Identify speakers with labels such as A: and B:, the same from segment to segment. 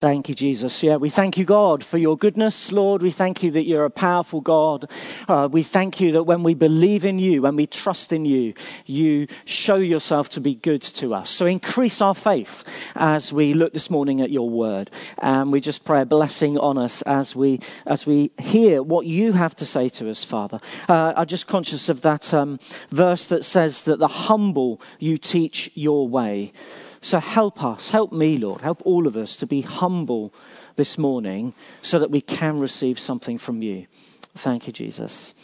A: Thank you, Jesus. Yeah, we thank you, God, for your goodness, Lord. We thank you that you're a powerful God. Uh, we thank you that when we believe in you, when we trust in you, you show yourself to be good to us. So increase our faith as we look this morning at your word. And we just pray a blessing on us as we, as we hear what you have to say to us, Father. Uh, I'm just conscious of that um, verse that says that the humble you teach your way. So help us, help me, Lord, help all of us to be humble this morning so that we can receive something from you. Thank you, Jesus.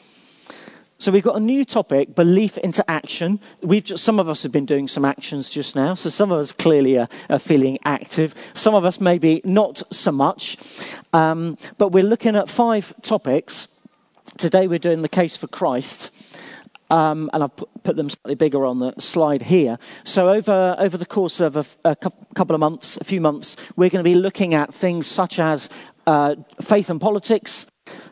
A: So we've got a new topic, belief into action. We've just, some of us have been doing some actions just now, so some of us clearly are, are feeling active. Some of us maybe not so much, um, but we're looking at five topics. Today we're doing the case for Christ, um, and I've put them slightly bigger on the slide here. So over, over the course of a, a couple of months, a few months, we're going to be looking at things such as uh, faith and politics,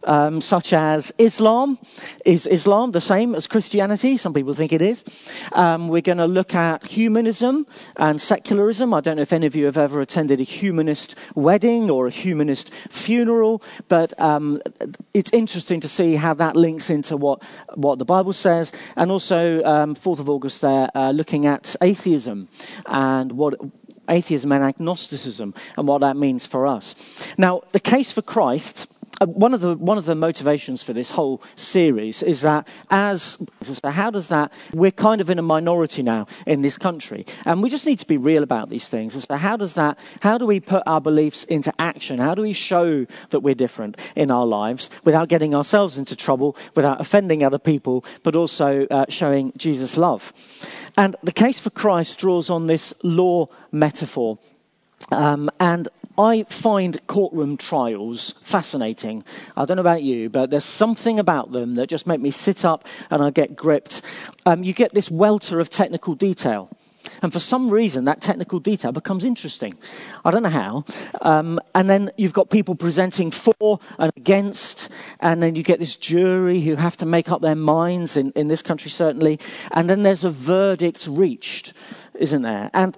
A: um, such as Islam. Is Islam the same as Christianity? Some people think it is. Um, we're going to look at humanism and secularism. I don't know if any of you have ever attended a humanist wedding or a humanist funeral, but um, it's interesting to see how that links into what, what the Bible says. And also, 4th um, of August, there, uh, looking at atheism and what atheism and agnosticism and what that means for us. Now, the case for Christ one of the one of the motivations for this whole series is that as so how does that we're kind of in a minority now in this country and we just need to be real about these things. So how does that how do we put our beliefs into action? How do we show that we're different in our lives without getting ourselves into trouble without offending other people but also uh, showing Jesus love? And the case for Christ draws on this law metaphor. Um, and I find courtroom trials fascinating. I don't know about you, but there's something about them that just make me sit up and I get gripped. Um, you get this welter of technical detail. And for some reason, that technical detail becomes interesting. I don't know how. Um, and then you've got people presenting for and against, and then you get this jury who have to make up their minds, in, in this country certainly. And then there's a verdict reached, isn't there? And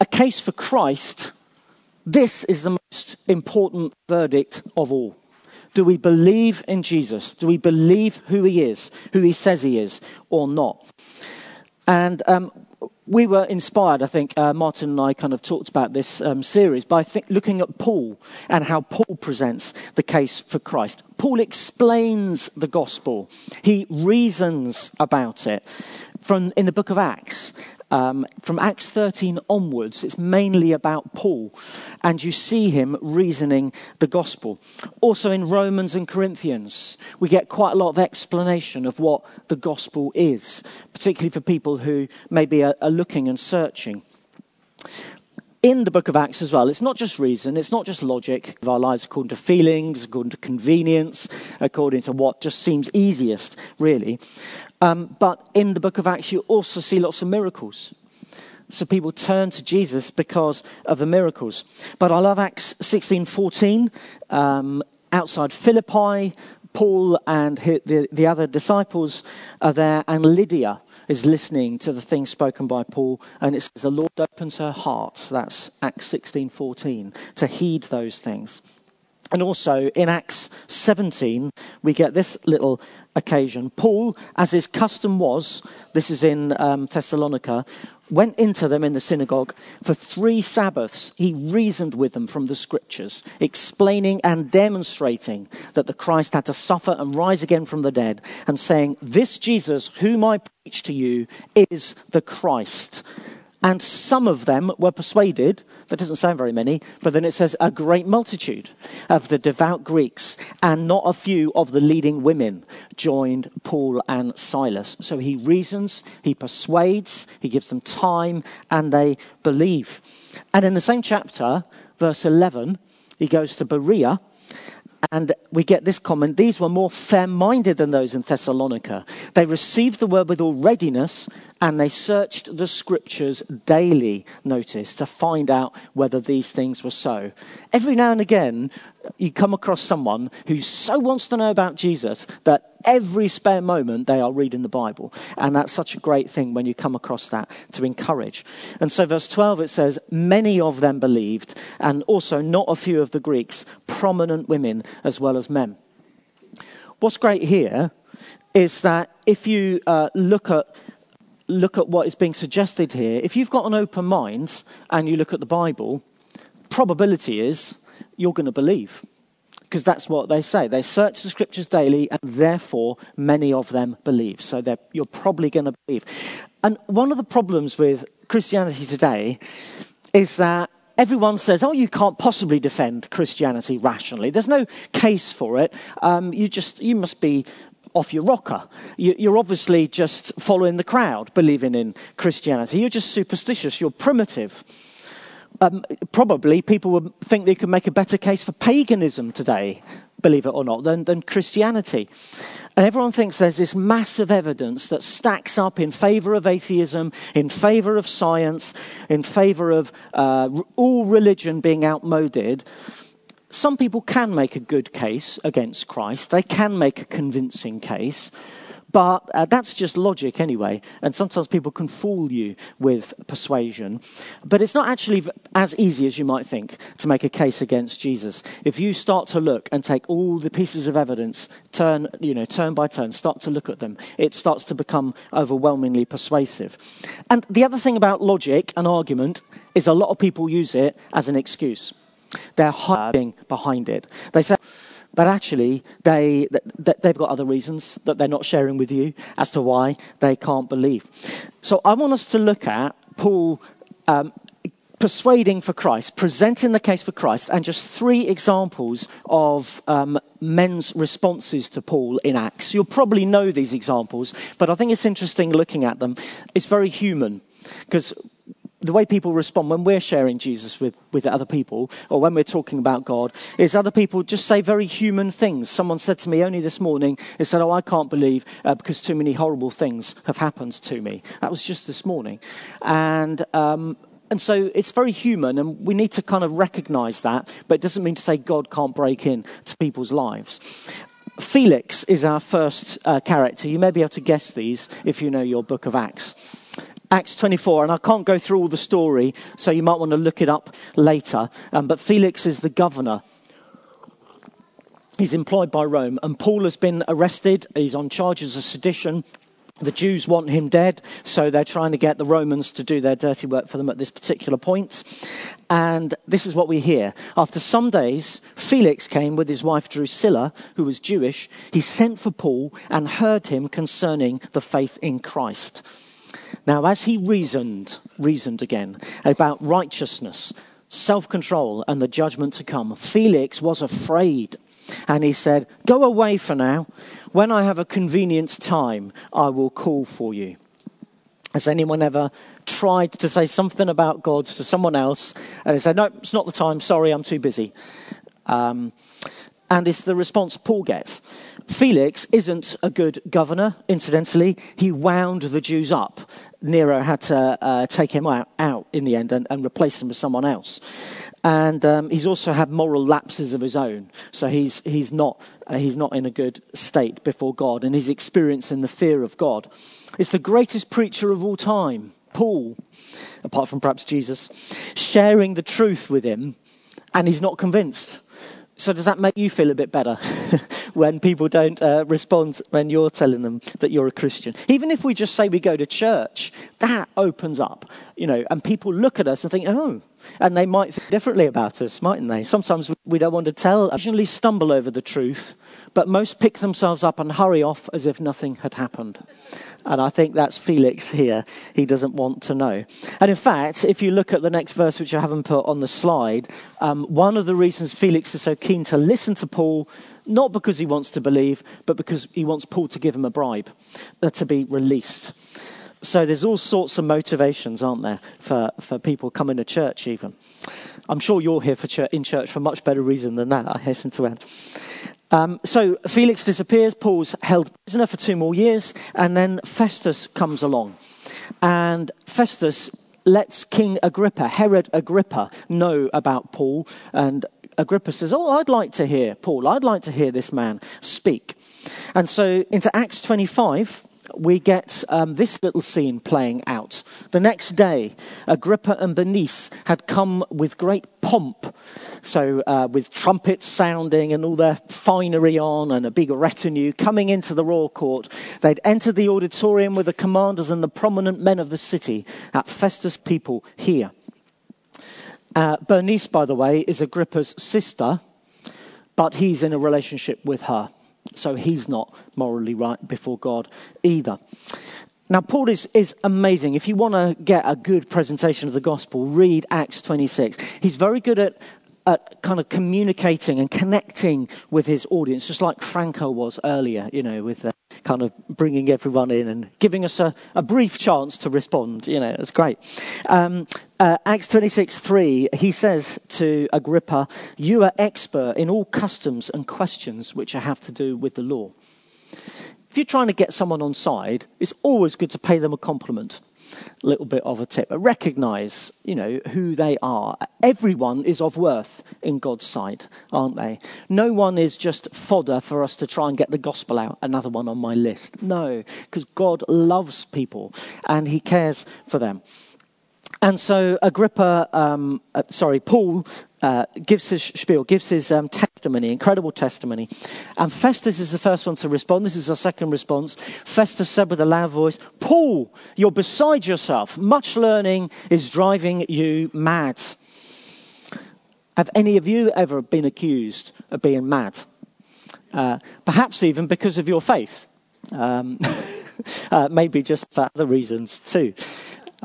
A: a case for Christ this is the most important verdict of all. Do we believe in Jesus? Do we believe who he is, who he says he is, or not? And um, we were inspired, I think, uh, Martin and I kind of talked about this um, series by looking at Paul and how Paul presents the case for Christ. Paul explains the gospel, he reasons about it. From in the book of Acts, um, from Acts 13 onwards, it's mainly about Paul, and you see him reasoning the gospel. Also in Romans and Corinthians, we get quite a lot of explanation of what the gospel is, particularly for people who maybe are, are looking and searching in the book of Acts as well. It's not just reason, it's not just logic our lives according to feelings, according to convenience, according to what just seems easiest, really. Um, but in the book of Acts, you also see lots of miracles. So people turn to Jesus because of the miracles. But I love Acts 16:14. Um, outside Philippi, Paul and the, the other disciples are there, and Lydia is listening to the things spoken by Paul, and it says the Lord opens her heart. That's Acts 16:14 to heed those things. And also in Acts 17, we get this little occasion. Paul, as his custom was, this is in um, Thessalonica, went into them in the synagogue. For three Sabbaths, he reasoned with them from the scriptures, explaining and demonstrating that the Christ had to suffer and rise again from the dead, and saying, This Jesus, whom I preach to you, is the Christ. And some of them were persuaded, that doesn't sound very many, but then it says a great multitude of the devout Greeks and not a few of the leading women joined Paul and Silas. So he reasons, he persuades, he gives them time, and they believe. And in the same chapter, verse 11, he goes to Berea and we get this comment these were more fair minded than those in Thessalonica. They received the word with all readiness and they searched the scriptures daily, notice, to find out whether these things were so. Every now and again, you come across someone who so wants to know about Jesus that every spare moment they are reading the Bible. And that's such a great thing when you come across that to encourage. And so, verse 12, it says, Many of them believed, and also not a few of the Greeks, prominent women as well as men. What's great here is that if you uh, look at look at what is being suggested here, if you've got an open mind and you look at the Bible, probability is you're going to believe. Because that's what they say. They search the scriptures daily, and therefore many of them believe. So you're probably going to believe. And one of the problems with Christianity today is that everyone says, oh, you can't possibly defend Christianity rationally. There's no case for it. Um, you just, you must be off your rocker. You're obviously just following the crowd, believing in Christianity. You're just superstitious. You're primitive. Um, probably people would think they could make a better case for paganism today, believe it or not, than, than Christianity. And everyone thinks there's this massive evidence that stacks up in favor of atheism, in favor of science, in favor of uh, all religion being outmoded some people can make a good case against Christ, they can make a convincing case. But uh, that's just logic anyway. And sometimes people can fool you with persuasion. But it's not actually as easy as you might think to make a case against Jesus. If you start to look and take all the pieces of evidence, turn, you know, turn by turn, start to look at them, it starts to become overwhelmingly persuasive. And the other thing about logic and argument is a lot of people use it as an excuse. They're hiding behind it. They say, but actually, they, they've got other reasons that they're not sharing with you as to why they can't believe. So I want us to look at Paul um, persuading for Christ, presenting the case for Christ, and just three examples of um, men's responses to Paul in Acts. You'll probably know these examples, but I think it's interesting looking at them. It's very human because the way people respond when we're sharing Jesus with, with other people or when we're talking about God is other people just say very human things. Someone said to me only this morning, they said, Oh, I can't believe uh, because too many horrible things have happened to me. That was just this morning. And, um, and so it's very human, and we need to kind of recognize that, but it doesn't mean to say God can't break in to people's lives. Felix is our first uh, character. You may be able to guess these if you know your book of Acts. Acts 24, and I can't go through all the story, so you might want to look it up later. Um, but Felix is the governor. He's employed by Rome, and Paul has been arrested. He's on charges of sedition. The Jews want him dead, so they're trying to get the Romans to do their dirty work for them at this particular point. And this is what we hear. After some days, Felix came with his wife Drusilla, who was Jewish. He sent for Paul and heard him concerning the faith in Christ. Now, as he reasoned, reasoned again about righteousness, self control, and the judgment to come, Felix was afraid. And he said, Go away for now. When I have a convenient time, I will call for you. Has anyone ever tried to say something about God to someone else and they said, No, it's not the time. Sorry, I'm too busy. Um, and it's the response Paul gets. Felix isn't a good governor, incidentally. He wound the Jews up. Nero had to uh, take him out, out, in the end and, and, replace him with someone else. And um, he's also had moral lapses of his own. So he's, he's, not, uh, he's not in a good state before God, and he's experiencing the fear of God. It's the greatest preacher of all time, Paul, apart from perhaps Jesus, sharing the truth with him, and he's not convinced. So, does that make you feel a bit better when people don't uh, respond when you're telling them that you're a Christian? Even if we just say we go to church, that opens up, you know, and people look at us and think, oh, and they might think differently about us, mightn't they? Sometimes we don't want to tell, occasionally stumble over the truth, but most pick themselves up and hurry off as if nothing had happened. And I think that's Felix here. He doesn't want to know. And in fact, if you look at the next verse, which I haven't put on the slide, um, one of the reasons Felix is so keen to listen to Paul, not because he wants to believe, but because he wants Paul to give him a bribe, uh, to be released. So there's all sorts of motivations, aren't there, for, for people coming to church even. I'm sure you're here for church, in church for much better reason than that, I hasten to add. Um, so Felix disappears, Paul's held prisoner for two more years, and then Festus comes along. And Festus lets King Agrippa, Herod Agrippa, know about Paul. And Agrippa says, Oh, I'd like to hear Paul. I'd like to hear this man speak. And so into Acts 25, we get um, this little scene playing out. The next day, Agrippa and Bernice had come with great pomp, so uh, with trumpets sounding and all their finery on and a big retinue coming into the royal court. They'd entered the auditorium with the commanders and the prominent men of the city at Festus' people here. Uh, Bernice, by the way, is Agrippa's sister, but he's in a relationship with her. So he's not morally right before God either. Now, Paul is, is amazing. If you want to get a good presentation of the gospel, read Acts 26. He's very good at, at kind of communicating and connecting with his audience, just like Franco was earlier, you know, with uh, kind of bringing everyone in and giving us a, a brief chance to respond. You know, it's great. Um, uh, Acts 26 3, he says to Agrippa, You are expert in all customs and questions which have to do with the law. If you're trying to get someone on side, it's always good to pay them a compliment little bit of a tip. Recognize, you know, who they are. Everyone is of worth in God's sight, aren't they? No one is just fodder for us to try and get the gospel out. Another one on my list. No, because God loves people and he cares for them. And so Agrippa, um, uh, sorry, Paul uh, gives his spiel, gives his um, testimony, incredible testimony. And Festus is the first one to respond. This is our second response. Festus said with a loud voice, Paul, you're beside yourself. Much learning is driving you mad. Have any of you ever been accused of being mad? Uh, perhaps even because of your faith. Um, uh, maybe just for other reasons too.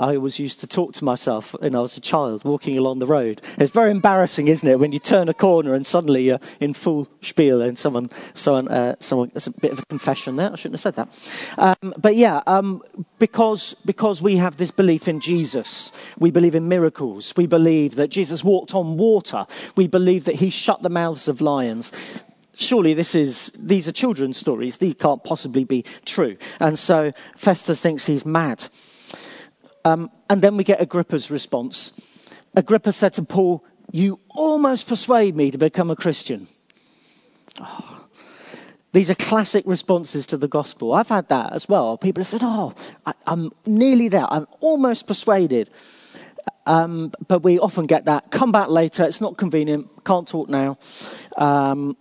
A: I always used to talk to myself when I was a child walking along the road. It's very embarrassing, isn't it, when you turn a corner and suddenly you're in full spiel and someone, someone, uh, someone, that's a bit of a confession there. I shouldn't have said that. Um, but yeah, um, because, because we have this belief in Jesus, we believe in miracles, we believe that Jesus walked on water, we believe that he shut the mouths of lions surely this is these are children's stories these can't possibly be true and so festus thinks he's mad um, and then we get Agrippa's response. Agrippa said to Paul, You almost persuade me to become a Christian. Oh, these are classic responses to the gospel. I've had that as well. People have said, Oh, I, am nearly there. I'm almost persuaded. Um, but we often get that. Come back later. It's not convenient. Can't talk now. Um,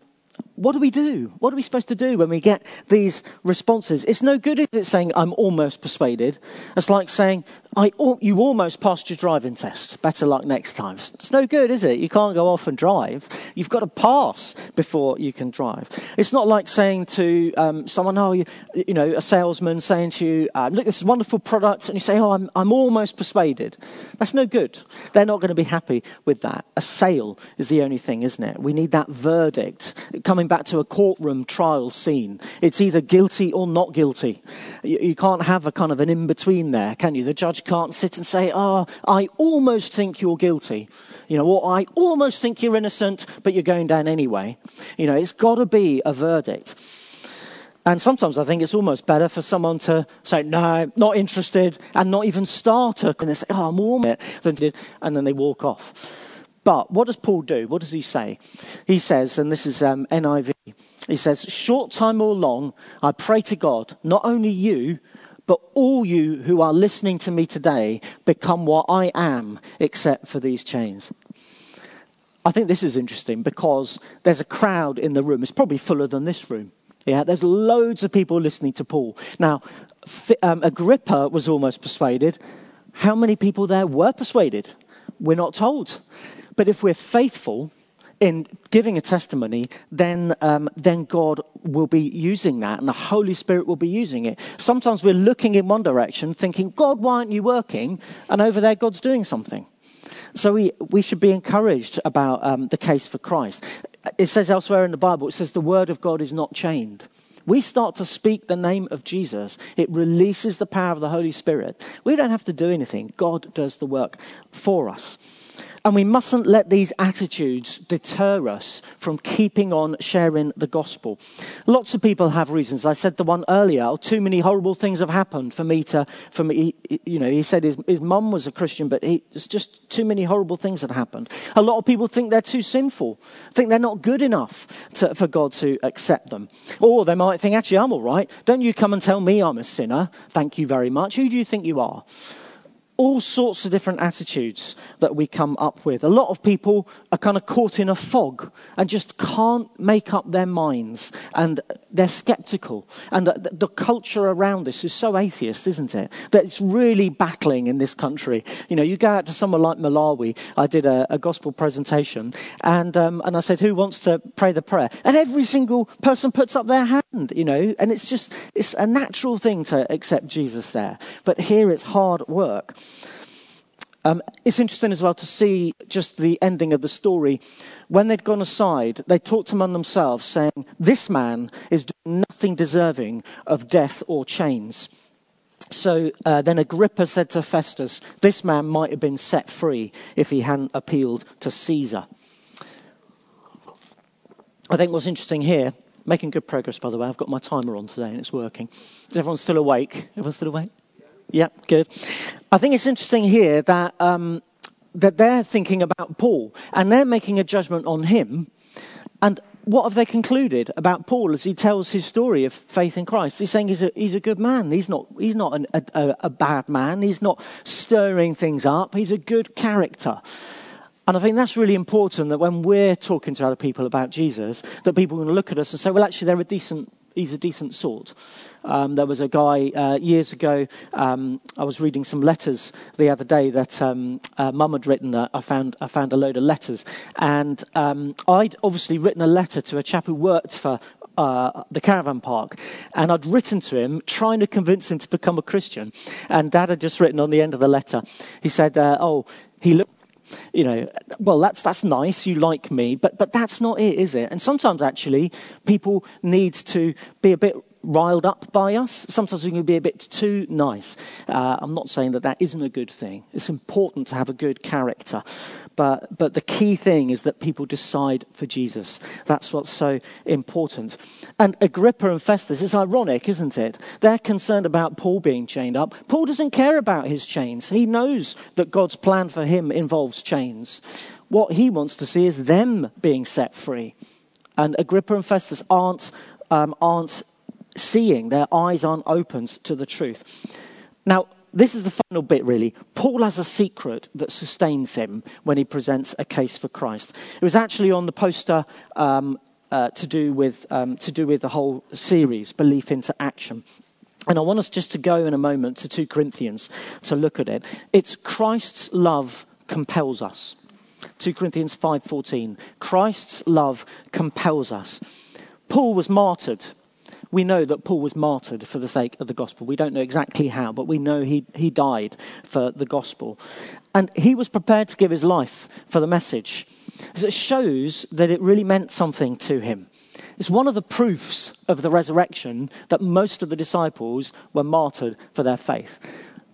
A: what do we do? What are we supposed to do when we get these responses? It's no good, is it, saying, I'm almost persuaded? It's like saying, I, you almost passed your driving test. Better luck next time. It's no good, is it? You can't go off and drive. You've got to pass before you can drive. It's not like saying to um, someone, oh, you, you, know, a salesman saying to you, um, look, this is a wonderful product, and you say, oh, I'm, I'm almost persuaded. That's no good. They're not going to be happy with that. A sale is the only thing, isn't it? We need that verdict coming back to a courtroom trial scene. It's either guilty or not guilty. You, you can't have a kind of an in between there, can you? The judge can't sit and say, Oh, I almost think you're guilty. You know, or I almost think you're innocent, but you're going down anyway. You know, it's got to be a verdict. And sometimes I think it's almost better for someone to say, no, not interested, and not even start And they say, oh, I'm warm it, and then they walk off. But what does Paul do? What does he say? He says, and this is um, NIV, he says, Short time or long, I pray to God, not only you, but all you who are listening to me today become what I am, except for these chains. I think this is interesting because there's a crowd in the room. It's probably fuller than this room. Yeah, there's loads of people listening to Paul. Now, um, Agrippa was almost persuaded. How many people there were persuaded? We're not told. But if we're faithful in giving a testimony, then, um, then God will be using that and the Holy Spirit will be using it. Sometimes we're looking in one direction thinking, God, why aren't you working? And over there, God's doing something. So we, we should be encouraged about um, the case for Christ. It says elsewhere in the Bible, it says the word of God is not chained. We start to speak the name of Jesus, it releases the power of the Holy Spirit. We don't have to do anything, God does the work for us. And we mustn't let these attitudes deter us from keeping on sharing the gospel. Lots of people have reasons. I said the one earlier, oh, too many horrible things have happened for me to, for me, you know, he said his, his mum was a Christian, but he, it's just too many horrible things had happened. A lot of people think they're too sinful, think they're not good enough to, for God to accept them. Or they might think, actually, I'm all right. Don't you come and tell me I'm a sinner. Thank you very much. Who do you think you are? All sorts of different attitudes that we come up with. A lot of people are kind of caught in a fog and just can't make up their minds and they're skeptical. And the, the, culture around this is so atheist, isn't it? That it's really battling in this country. You know, you go out to somewhere like Malawi, I did a, a gospel presentation and, um, and I said, who wants to pray the prayer? And every single person puts up their hand, you know, and it's just, it's a natural thing to accept Jesus there. But here it's hard work. Um, it's interesting as well to see just the ending of the story. When they'd gone aside, they talked among themselves, saying, This man is doing nothing deserving of death or chains. So uh, then Agrippa said to Festus, This man might have been set free if he hadn't appealed to Caesar. I think what's interesting here, making good progress by the way, I've got my timer on today and it's working. Is everyone still awake? Everyone still awake? Yeah, good. I think it's interesting here that, um, that they're thinking about Paul and they're making a judgment on him. And what have they concluded about Paul as he tells his story of faith in Christ? He's saying he's a, he's a good man. He's not, he's not an, a, a bad man. He's not stirring things up. He's a good character. And I think that's really important that when we're talking to other people about Jesus, that people can look at us and say, well, actually, they're a decent he's a decent sort. Um, there was a guy uh, years ago, um, I was reading some letters the other day that um, uh, Mum had written. Uh, I, found, I found a load of letters. And um, I'd obviously written a letter to a chap who worked for uh, the caravan park, and I'd written to him trying to convince him to become a Christian. And Dad had just written on the end of the letter, he said, uh, "Oh, he looked." You know, well, that's, that's nice, you like me, but, but that's not it, is it? And sometimes actually people need to be a bit riled up by us. Sometimes we can be a bit too nice. Uh, I'm not saying that that isn't a good thing. It's important to have a good character. But, but the key thing is that people decide for Jesus. That's what's so important. And Agrippa and Festus, it's ironic, isn't it? They're concerned about Paul being chained up. Paul doesn't care about his chains. He knows that God's plan for him involves chains. What he wants to see is them being set free. And Agrippa and Festus aren't, um, aren't seeing, their eyes aren't opened to the truth. Now, this is the final bit, really. Paul has a secret that sustains him when he presents a case for Christ. It was actually on the poster um, uh, to, do with, um, to do with the whole series, Belief into Action. And I want us just to go in a moment to 2 Corinthians to look at it. It's Christ's love compels us. 2 Corinthians 5:14. Christ's love compels us. Paul was martyred we know that Paul was martyred for the sake of the gospel. We don't know exactly how, but we know he, he died for the gospel. And he was prepared to give his life for the message. So it shows that it really meant something to him. It's one of the proofs of the resurrection that most of the disciples were martyred for their faith.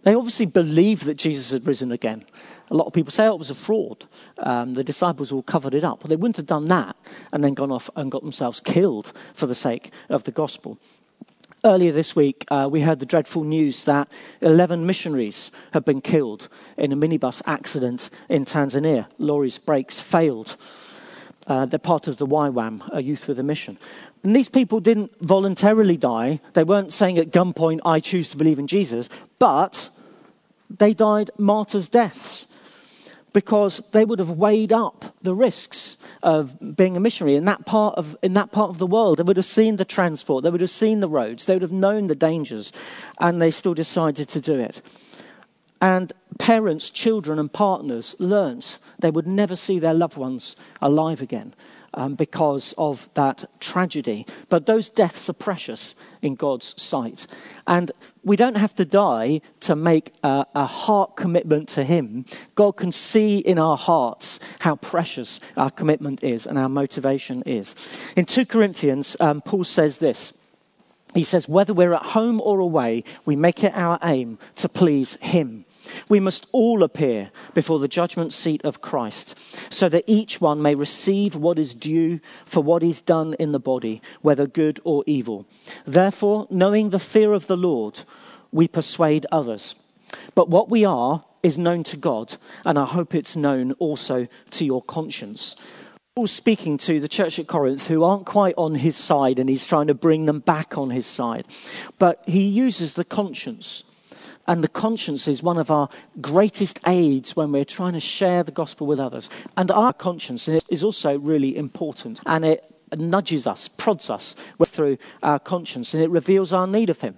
A: They obviously believed that Jesus had risen again. A lot of people say oh, it was a fraud. Um, the disciples all covered it up. Well, they wouldn't have done that and then gone off and got themselves killed for the sake of the gospel. Earlier this week, uh, we heard the dreadful news that 11 missionaries have been killed in a minibus accident in Tanzania. Lorry's brakes failed. Uh, they're part of the YWAM, a youth with a mission. And these people didn't voluntarily die. They weren't saying at gunpoint, I choose to believe in Jesus, but they died martyrs' deaths because they would have weighed up the risks of being a missionary in that part of, in that part of the world. They would have seen the transport, they would have seen the roads, they would have known the dangers, and they still decided to do it. And parents, children, and partners learnt they would never see their loved ones alive again um, because of that tragedy. But those deaths are precious in God's sight. And we don't have to die to make a, a, heart commitment to Him. God can see in our hearts how precious our commitment is and our motivation is. In 2 Corinthians, um, Paul says this. He says, whether we're at home or away, we make it our aim to please Him. We must all appear before the judgment seat of Christ, so that each one may receive what is due for what is done in the body, whether good or evil. Therefore, knowing the fear of the Lord, we persuade others. But what we are is known to God, and I hope it's known also to your conscience. Paul's speaking to the church at Corinth who aren't quite on his side, and he's trying to bring them back on his side. But he uses the conscience. And the conscience is one of our greatest aids when we're trying to share the gospel with others. And our conscience is also really important. And it nudges us, prods us through our conscience, and it reveals our need of Him.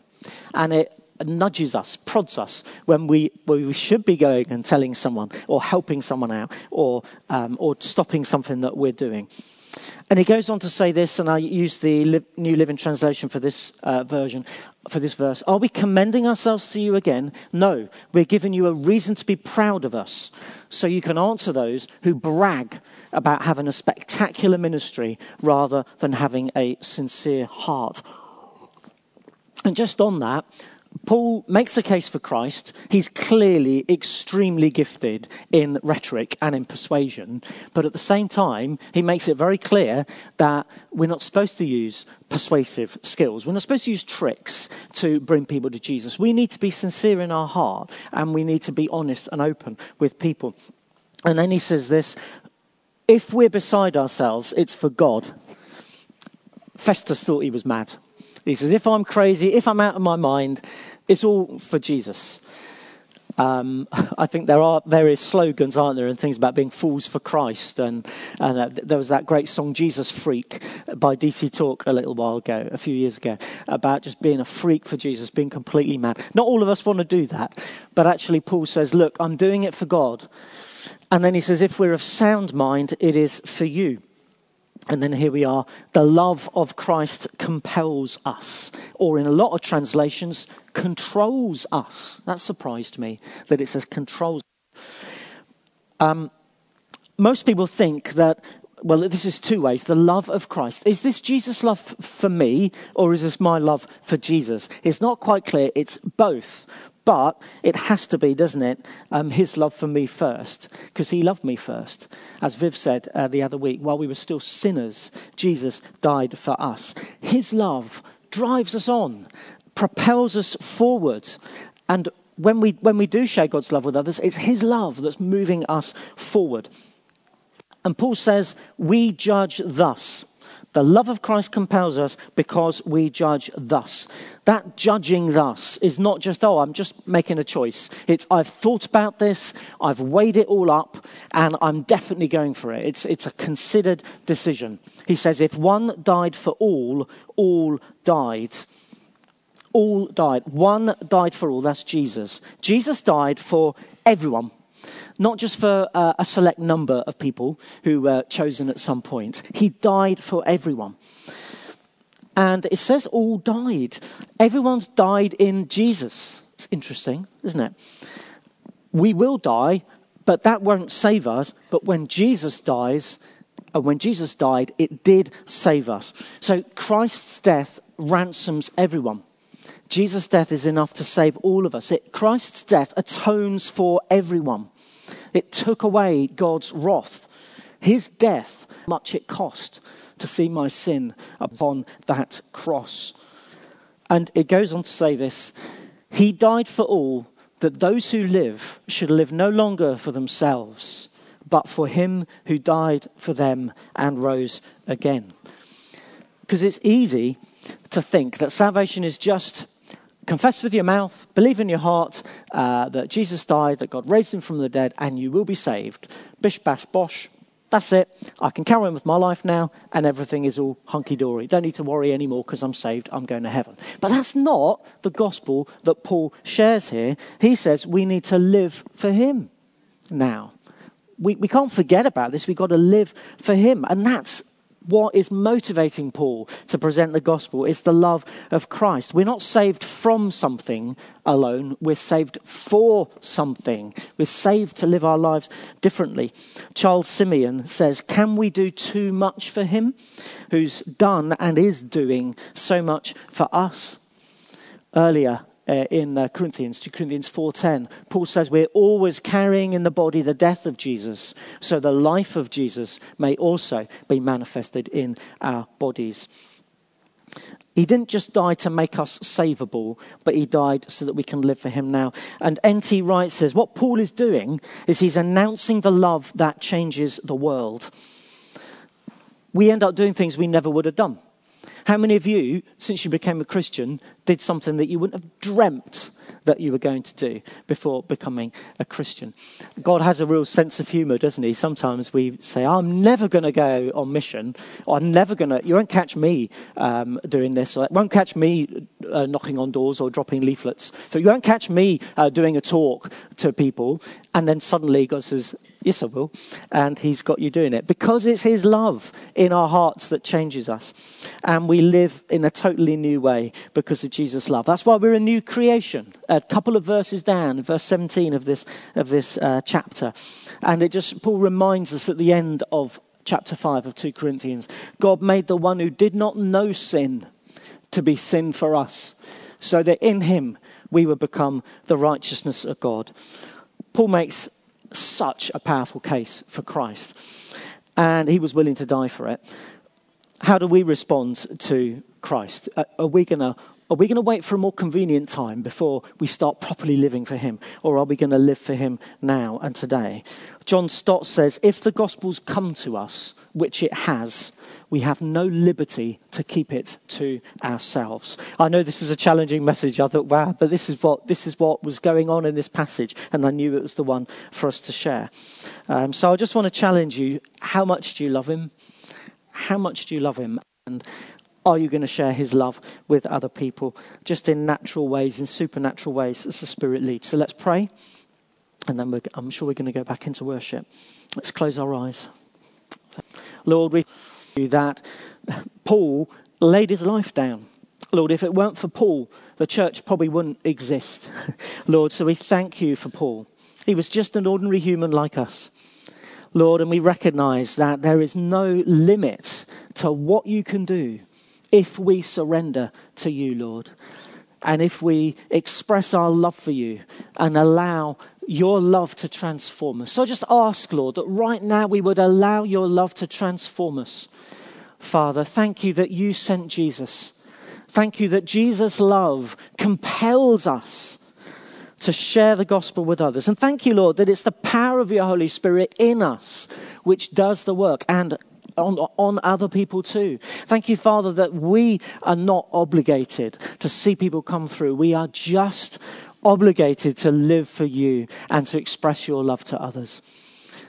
A: And it nudges us, prods us when we, when we should be going and telling someone or helping someone out or, um, or stopping something that we're doing. And he goes on to say this, and I use the New Living Translation for this uh, version, for this verse. Are we commending ourselves to you again? No, we're giving you a reason to be proud of us, so you can answer those who brag about having a spectacular ministry rather than having a sincere heart. And just on that, Paul makes a case for Christ. He's clearly extremely gifted in rhetoric and in persuasion, but at the same time, he makes it very clear that we're not supposed to use persuasive skills. We're not supposed to use tricks to bring people to Jesus. We need to be sincere in our heart and we need to be honest and open with people. And then he says this if we're beside ourselves, it's for God. Festus thought he was mad. He says, if I'm crazy, if I'm out of my mind, it's all for Jesus. Um, I think there are various slogans, aren't there, and things about being fools for Christ. And, and uh, there was that great song, Jesus Freak, by DC Talk a little while ago, a few years ago, about just being a freak for Jesus, being completely mad. Not all of us want to do that, but actually, Paul says, Look, I'm doing it for God. And then he says, If we're of sound mind, it is for you. And then here we are. The love of Christ compels us, or in a lot of translations, controls us. That surprised me that it says controls. Um, most people think that, well, this is two ways the love of Christ. Is this Jesus' love for me, or is this my love for Jesus? It's not quite clear. It's both. But it has to be, doesn't it, um, his love for me first, because he loved me first. As Viv said uh, the other week, while we were still sinners, Jesus died for us. His love drives us on, propels us forward. And when we, when we do share God's love with others, it's his love that's moving us forward. And Paul says, We judge thus. The love of Christ compels us because we judge thus. That judging thus is not just, oh, I'm just making a choice. It's, I've thought about this, I've weighed it all up, and I'm definitely going for it. It's, it's a considered decision. He says, if one died for all, all died. All died. One died for all. That's Jesus. Jesus died for everyone not just for uh, a select number of people who were chosen at some point. He died for everyone. And it says all died. Everyone's died in Jesus. It's interesting, isn't it? We will die, but that won't save us. But when Jesus dies, and when Jesus died, it did save us. So Christ's death ransoms everyone. Jesus' death is enough to save all of us. It, Christ's death atones for everyone. It took away God's wrath. His death, much it cost to see my sin upon that cross. And it goes on to say this He died for all, that those who live should live no longer for themselves, but for Him who died for them and rose again. Because it's easy to think that salvation is just confess with your mouth, believe in your heart uh, that Jesus died, that God raised him from the dead, and you will be saved. Bish, bash, bosh. That's it. I can carry on with my life now, and everything is all hunky dory. Don't need to worry anymore because I'm saved. I'm going to heaven. But that's not the gospel that Paul shares here. He says we need to live for him now. We, we can't forget about this. We've got to live for him. And that's what is motivating Paul to present the gospel is the love of Christ. We're not saved from something alone, we're saved for something. We're saved to live our lives differently. Charles Simeon says, Can we do too much for him who's done and is doing so much for us? Earlier uh, in uh, Corinthians, 2 Corinthians 4.10. Paul says we're always carrying in the body the death of Jesus, so the life of Jesus may also be manifested in our bodies. He didn't just die to make us savable, but he died so that we can live for him now. And N.T. Wright says what Paul is doing is he's announcing the love that changes the world. We end up doing things we never would have done. How many of you, since you became a Christian, did something that you wouldn't have dreamt that you were going to do before becoming a Christian? God has a real sense of humor, doesn't he? Sometimes we say, I'm never going to go on mission, or I'm never going to, you won't catch me um, doing this, or won't catch me uh, knocking on doors or dropping leaflets. So you won't catch me uh, doing a talk to people. And then suddenly God says, Yes, I will. And He's got you doing it because it's His love in our hearts that changes us. And we live in a totally new way because of Jesus' love. That's why we're a new creation. A couple of verses down, verse 17 of this, of this uh, chapter. And it just, Paul reminds us at the end of chapter 5 of 2 Corinthians God made the one who did not know sin to be sin for us, so that in Him we would become the righteousness of God. Paul makes such a powerful case for Christ. And he was willing to die for it. How do we respond to Christ? Uh, are we going to are we going to wait for a more convenient time before we start properly living for Him? Or are we going to live for Him now and today? John Stott says if the gospel's come to us, which it has, we have no liberty to keep it to ourselves. I know this is a challenging message. I thought, wow, but this is what, this is what was going on in this passage, and I knew it was the one for us to share. Um, so I just want to challenge you how much do you love him? How much do you love him? And are you going to share his love with other people just in natural ways, in supernatural ways as the Spirit leads? So let's pray, and then I'm sure we're going to go back into worship. Let's close our eyes. Lord, we that Paul laid his life down. Lord, if it weren't for Paul, the church probably wouldn't exist. Lord, so we thank you for Paul. He was just an ordinary human like us. Lord, and we recognize that there is no limit to what you can do if we surrender to you, Lord. And if we express our love for you and allow your love to transform us. So just ask, Lord, that right now we would allow your love to transform us. Father, thank you that you sent Jesus. Thank you that Jesus' love compels us to share the gospel with others. And thank you, Lord, that it's the power of your Holy Spirit in us which does the work and on, on other people too. Thank you, Father, that we are not obligated to see people come through. We are just obligated to live for you and to express your love to others.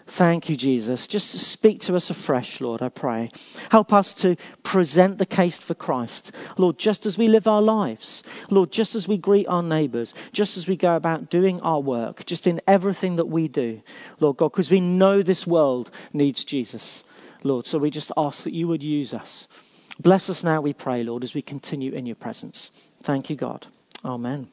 A: Thank you, Jesus. Just speak to us afresh, Lord, I pray. Help us to present the case for Christ. Lord, just as we live our lives, Lord, just as we greet our neighbors, just as we go about doing our work, just in everything that we do, Lord God, because we know this world needs Jesus, Lord. So we just ask that you would use us. Bless us now, we pray, Lord, as we continue in your presence. Thank you, God. Amen.